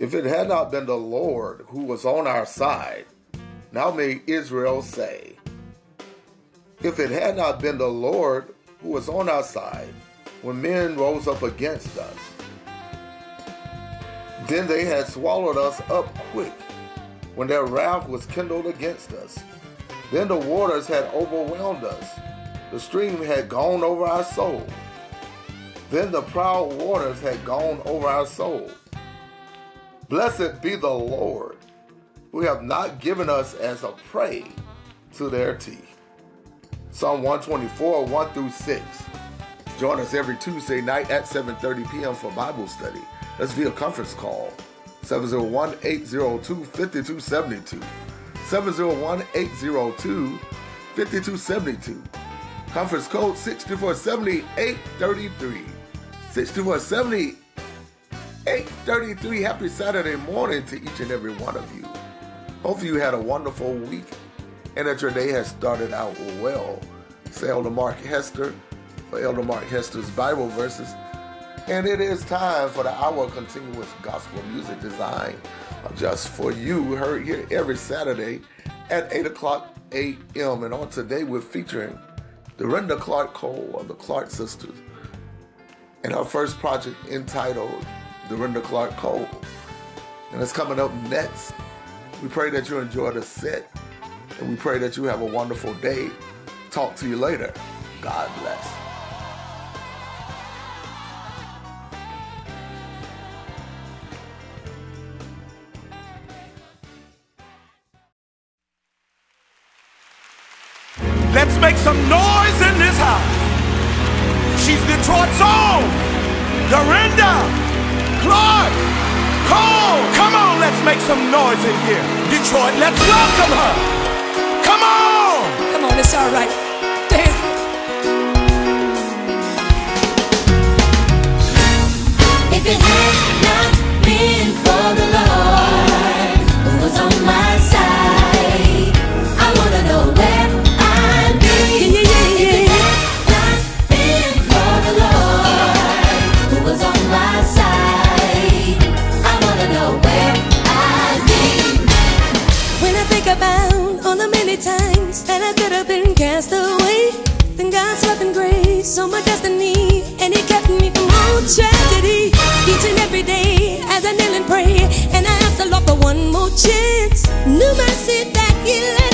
If it had not been the Lord who was on our side, now may Israel say, if it had not been the Lord who was on our side when men rose up against us, then they had swallowed us up quick when their wrath was kindled against us. Then the waters had overwhelmed us, the stream had gone over our soul. Then the proud waters had gone over our soul. Blessed be the Lord, who have not given us as a prey to their teeth. Psalm 124, 1 through 6. Join us every Tuesday night at 7.30 p.m. for Bible study. That's via conference call. 701-802-5272. 701-802-5272. Conference code 6470-833. 6470-833. Happy Saturday morning to each and every one of you. Hopefully you had a wonderful week and that your day has started out well. Say Elder Mark Hester for Elder Mark Hester's Bible verses. And it is time for the hour of continuous gospel music design just for you. Heard here every Saturday at 8 o'clock a.m. And on today, we're featuring Dorinda Clark Cole of the Clark Sisters and her first project entitled Dorinda Clark Cole. And it's coming up next. We pray that you enjoy the set and we pray that you have a wonderful day. Talk to you later. God bless. Let's make some noise in this house. She's Detroit's own, Dorinda Clark Cole. Come on, let's make some noise in here. Detroit, let's welcome her. Come on. Come on, it's all right. Dance. If it had tragedy. Each and every day, as I kneel and pray, and I ask the Lord for one more chance, new mercy that He let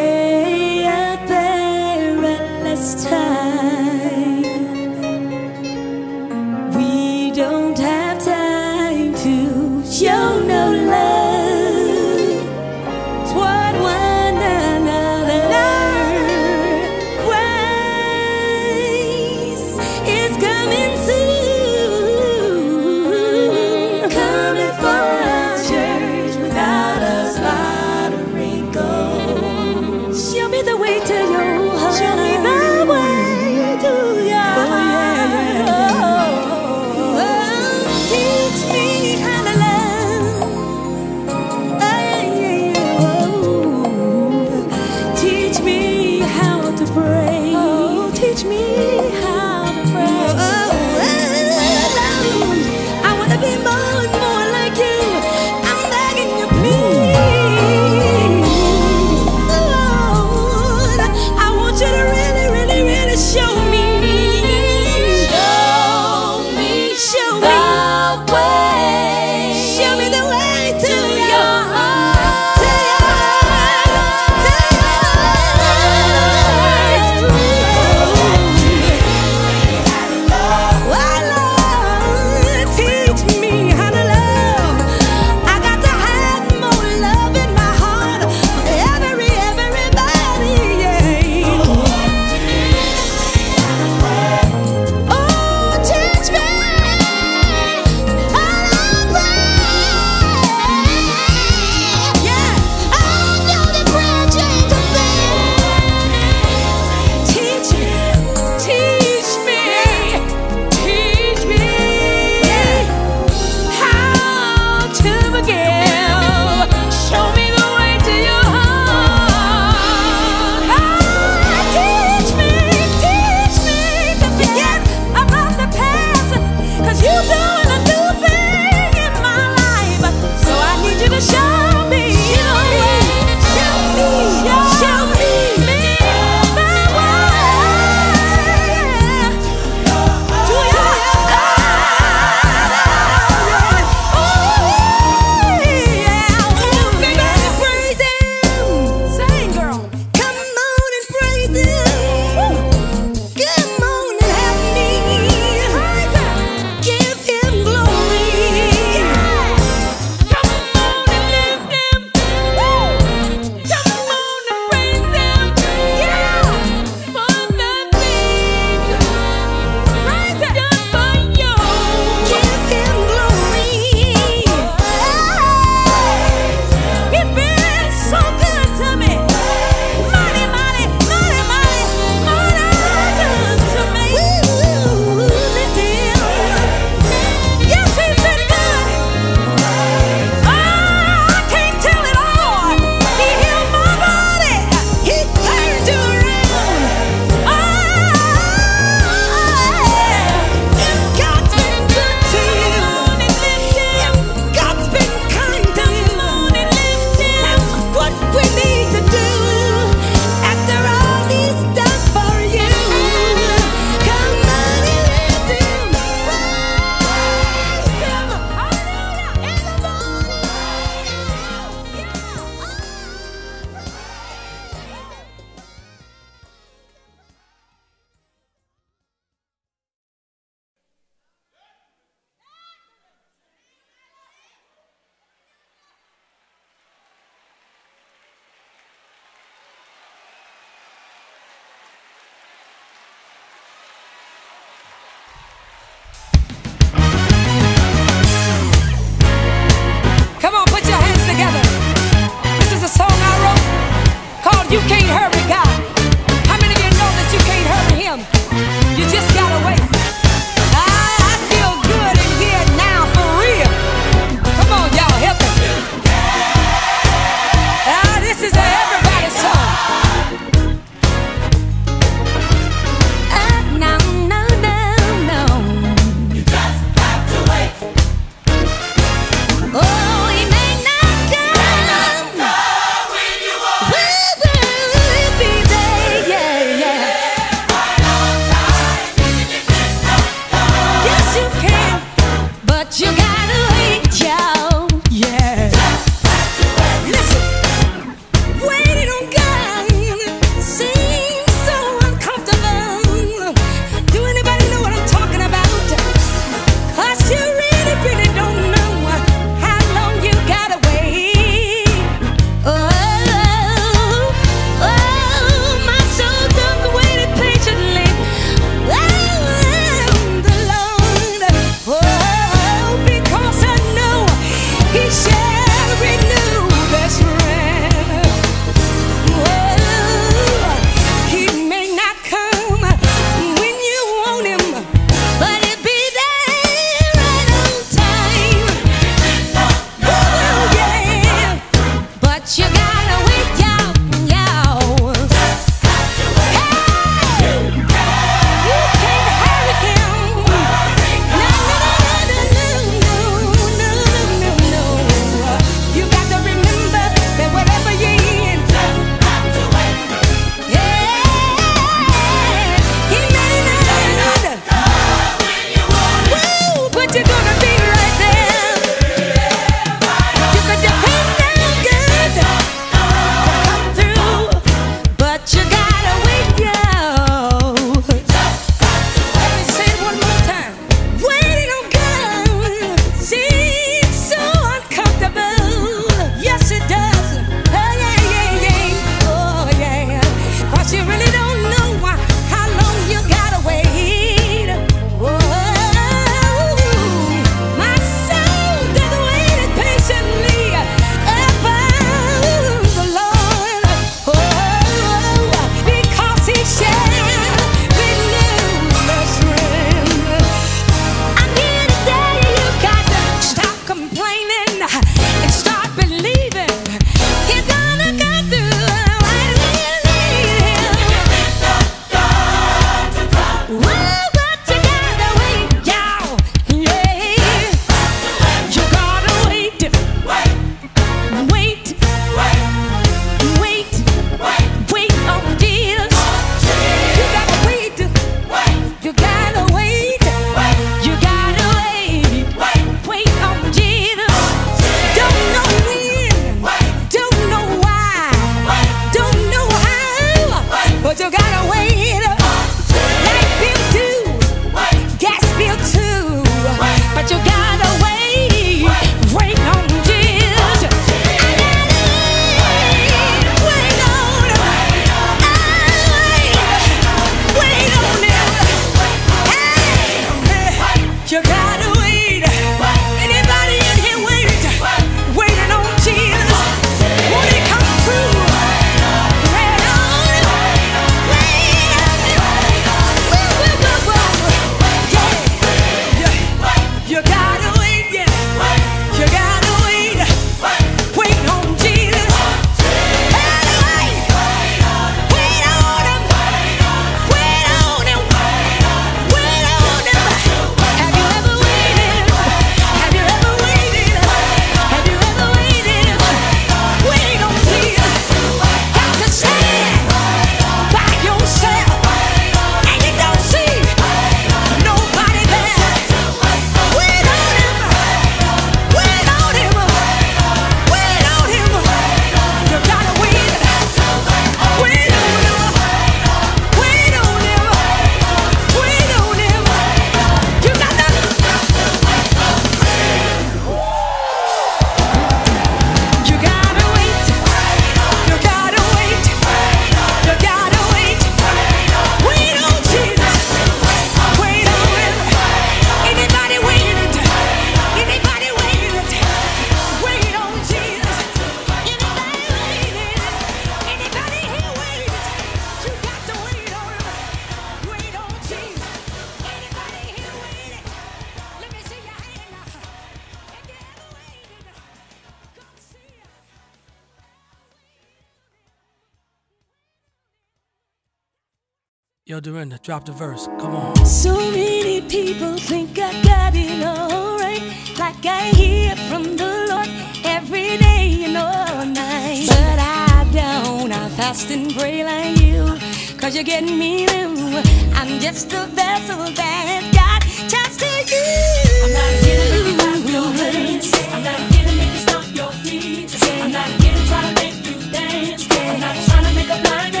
Drop a verse. Come on. So many people think I got it all right. Like I hear from the Lord every day and all night. But I don't. I fast and pray like you. Cause you're getting me new. I'm just a vessel that God chose to use. I'm not here to make you clap your hands. I'm not here to make you stomp your feet. I'm not here to try to make you dance. I'm not trying to make a blind man.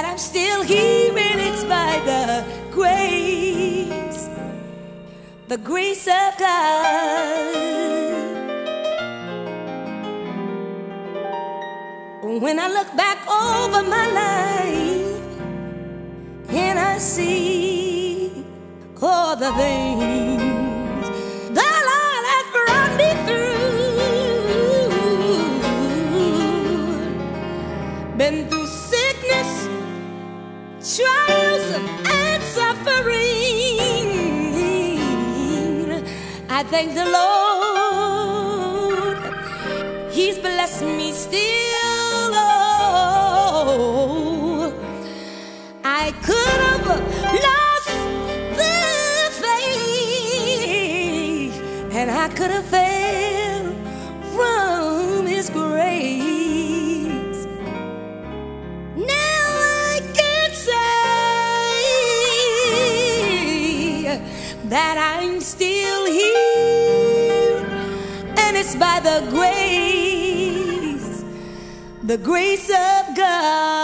that I'm still here, and it's by the grace, the grace of God. When I look back over my life and I see all the things thank the Lord. the grace of God.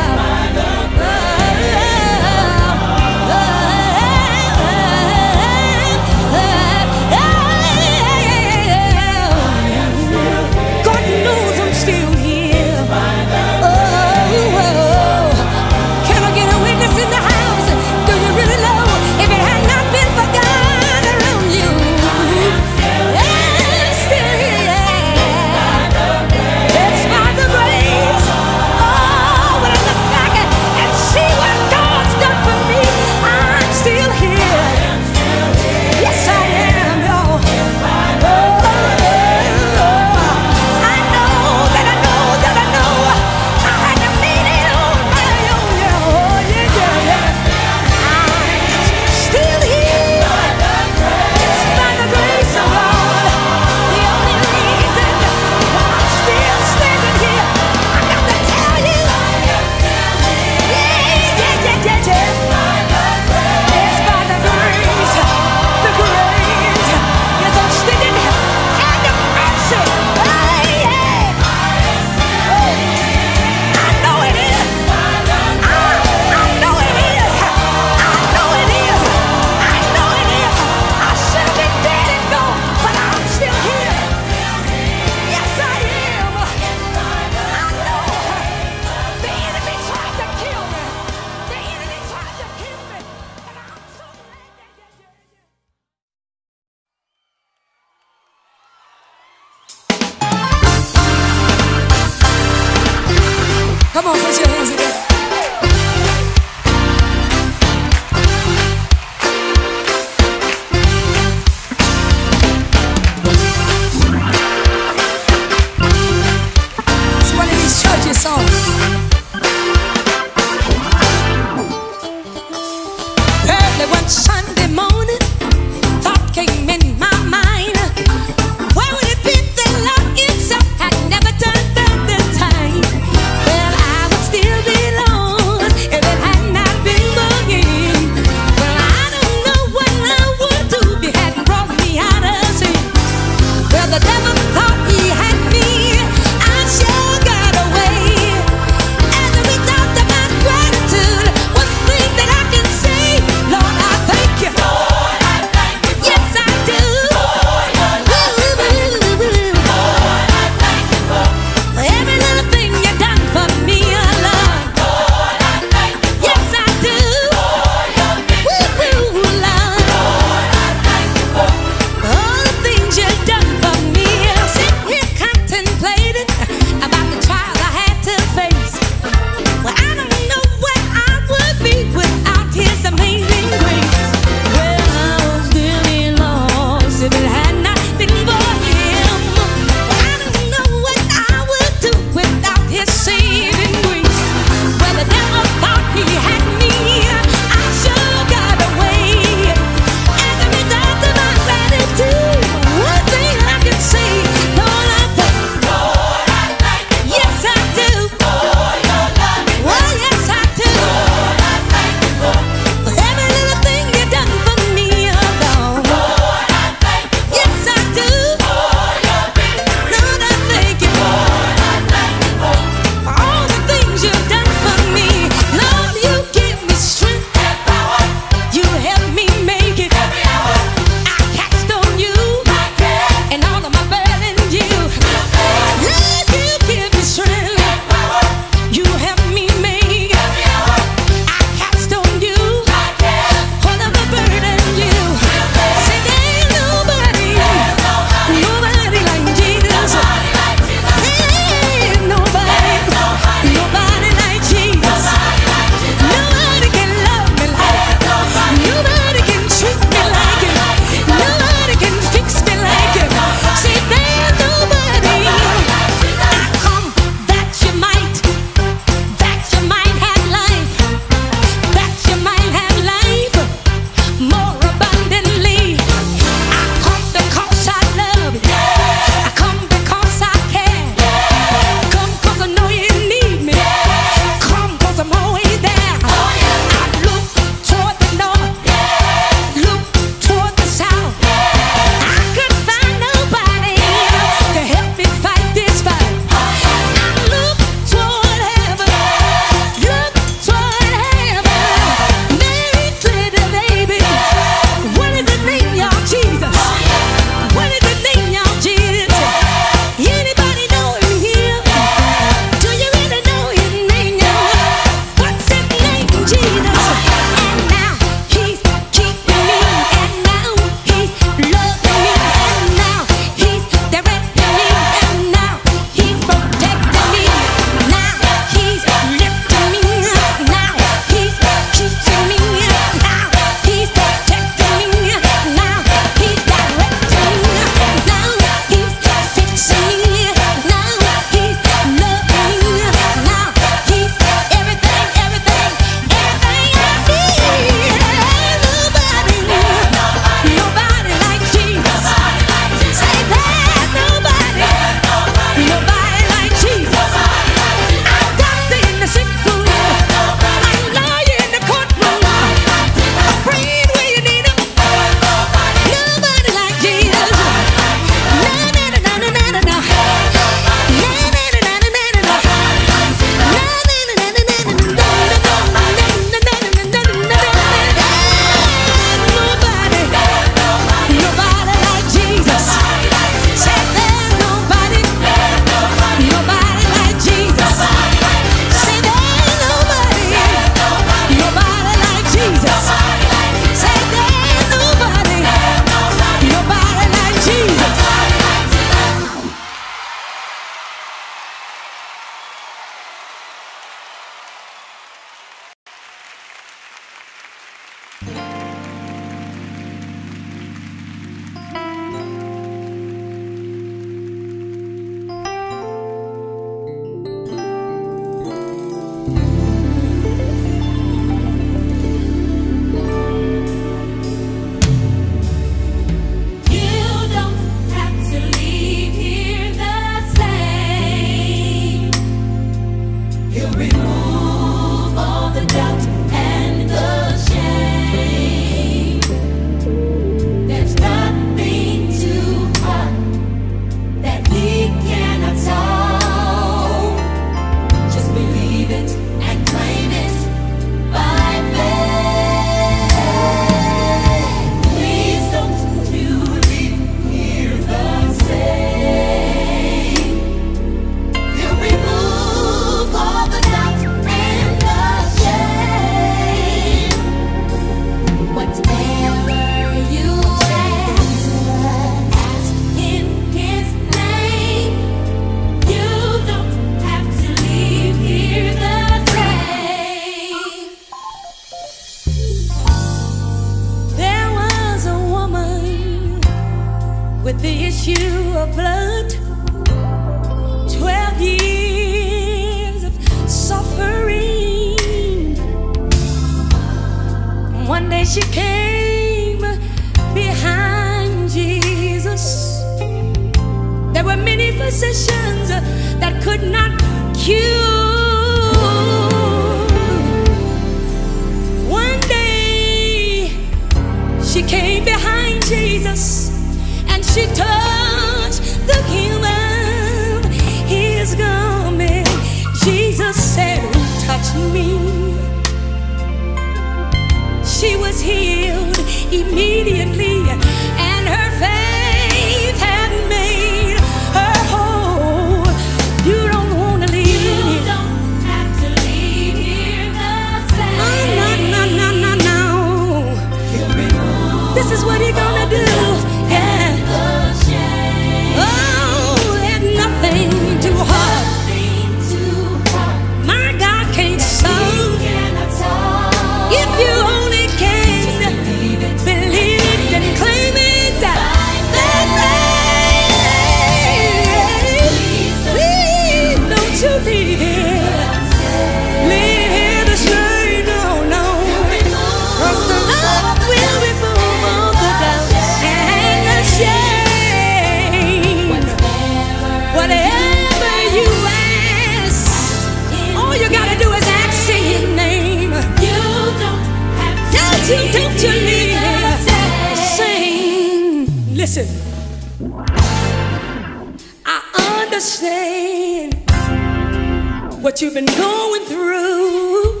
what you've been going through.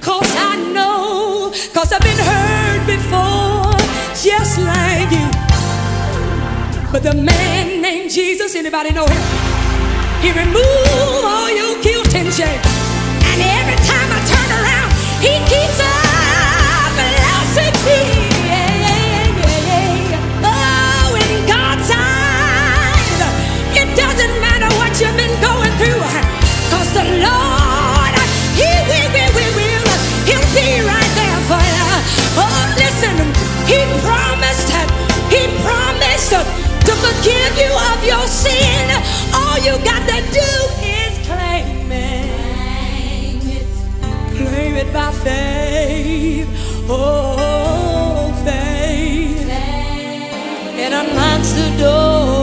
Cause I know, cause I've been hurt before, just like you. But the man named Jesus, anybody know him? He removed all your guilt and shame. And every time I turn around, he keeps your sin. All you got to do is claim it. Claim it, claim it by faith. Oh, faith. faith. It unlocks the door.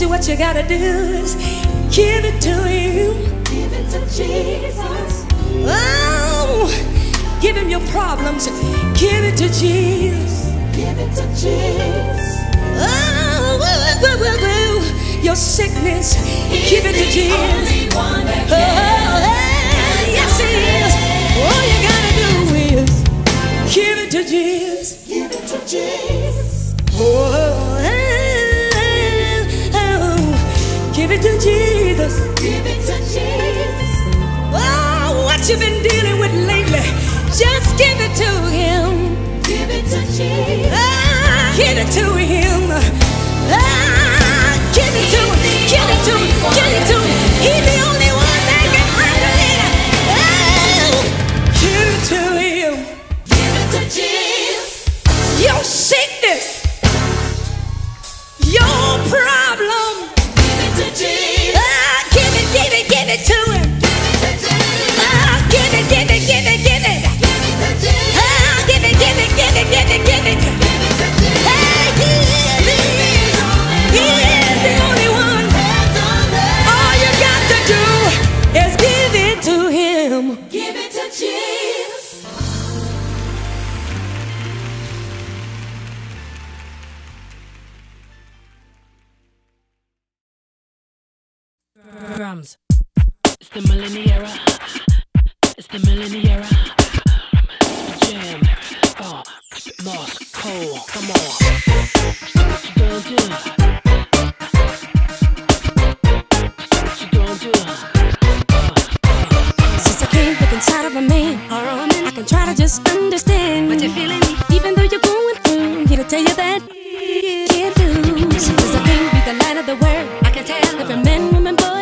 See what you gotta do is give it to you. Give it to Jesus. Oh, give him your problems. Give it to Jesus. Give it to Jesus. Oh, woo, woo, woo, woo. your sickness. He's give it to Jesus. Oh, hey, yes, he is. All you gotta do is give it to Jesus. Give it to Jesus. Oh, hey. it to Jesus. Give it to Jesus. Oh, what you've been dealing with lately, just give it to him. Give it to Jesus. Ah, give it to him. man, every man, woman, boy.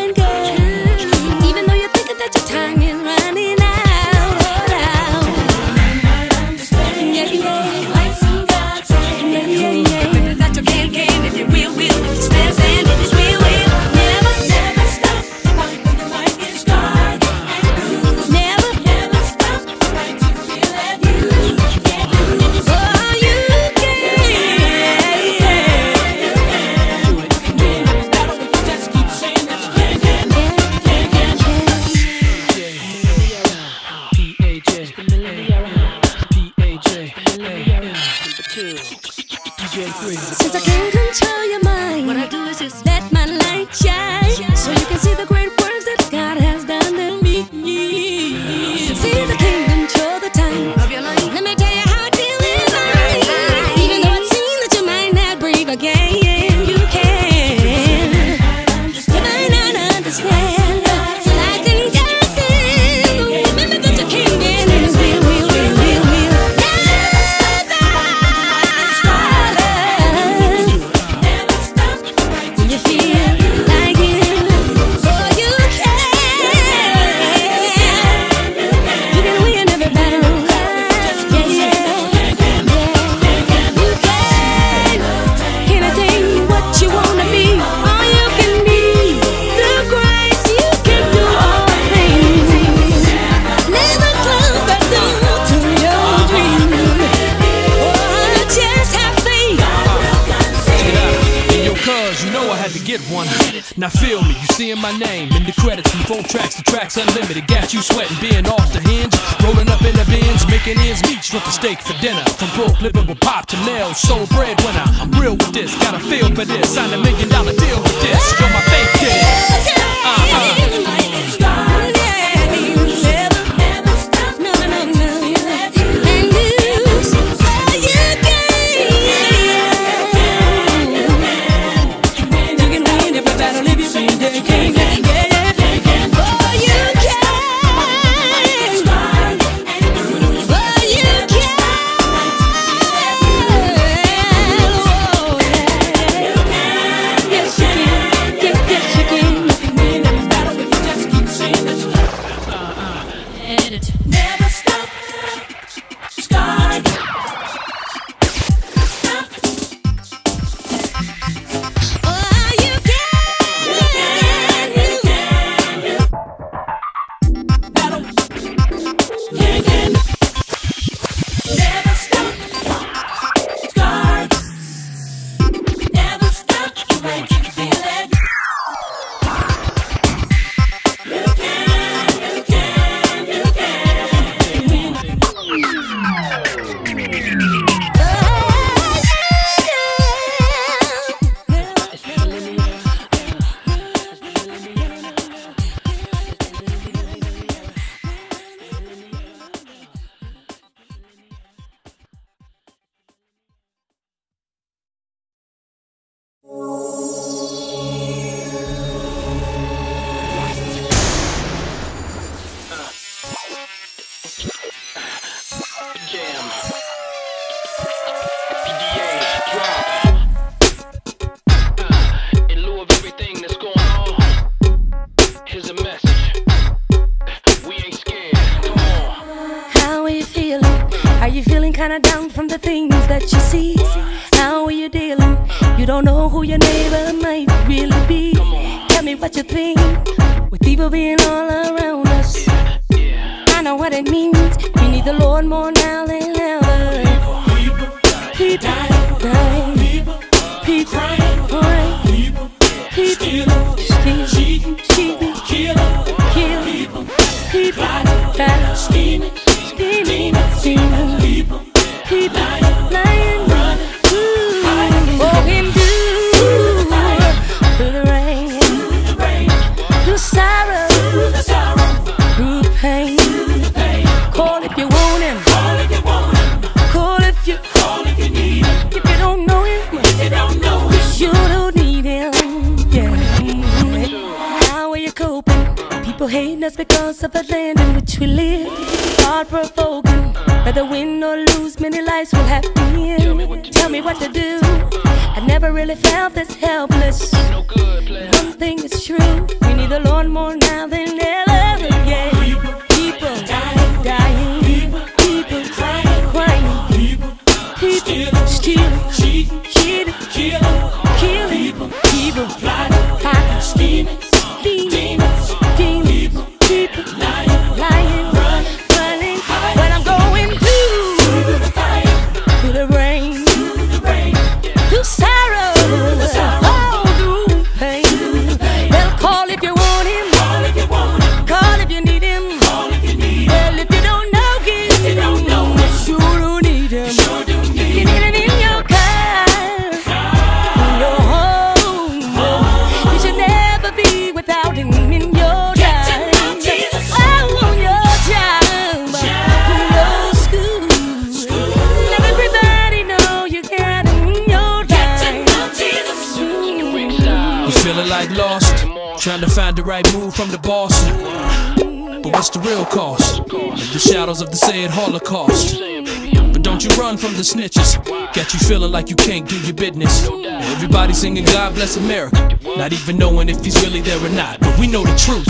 bless America. Not even knowing if he's really there or not. But we know the truth.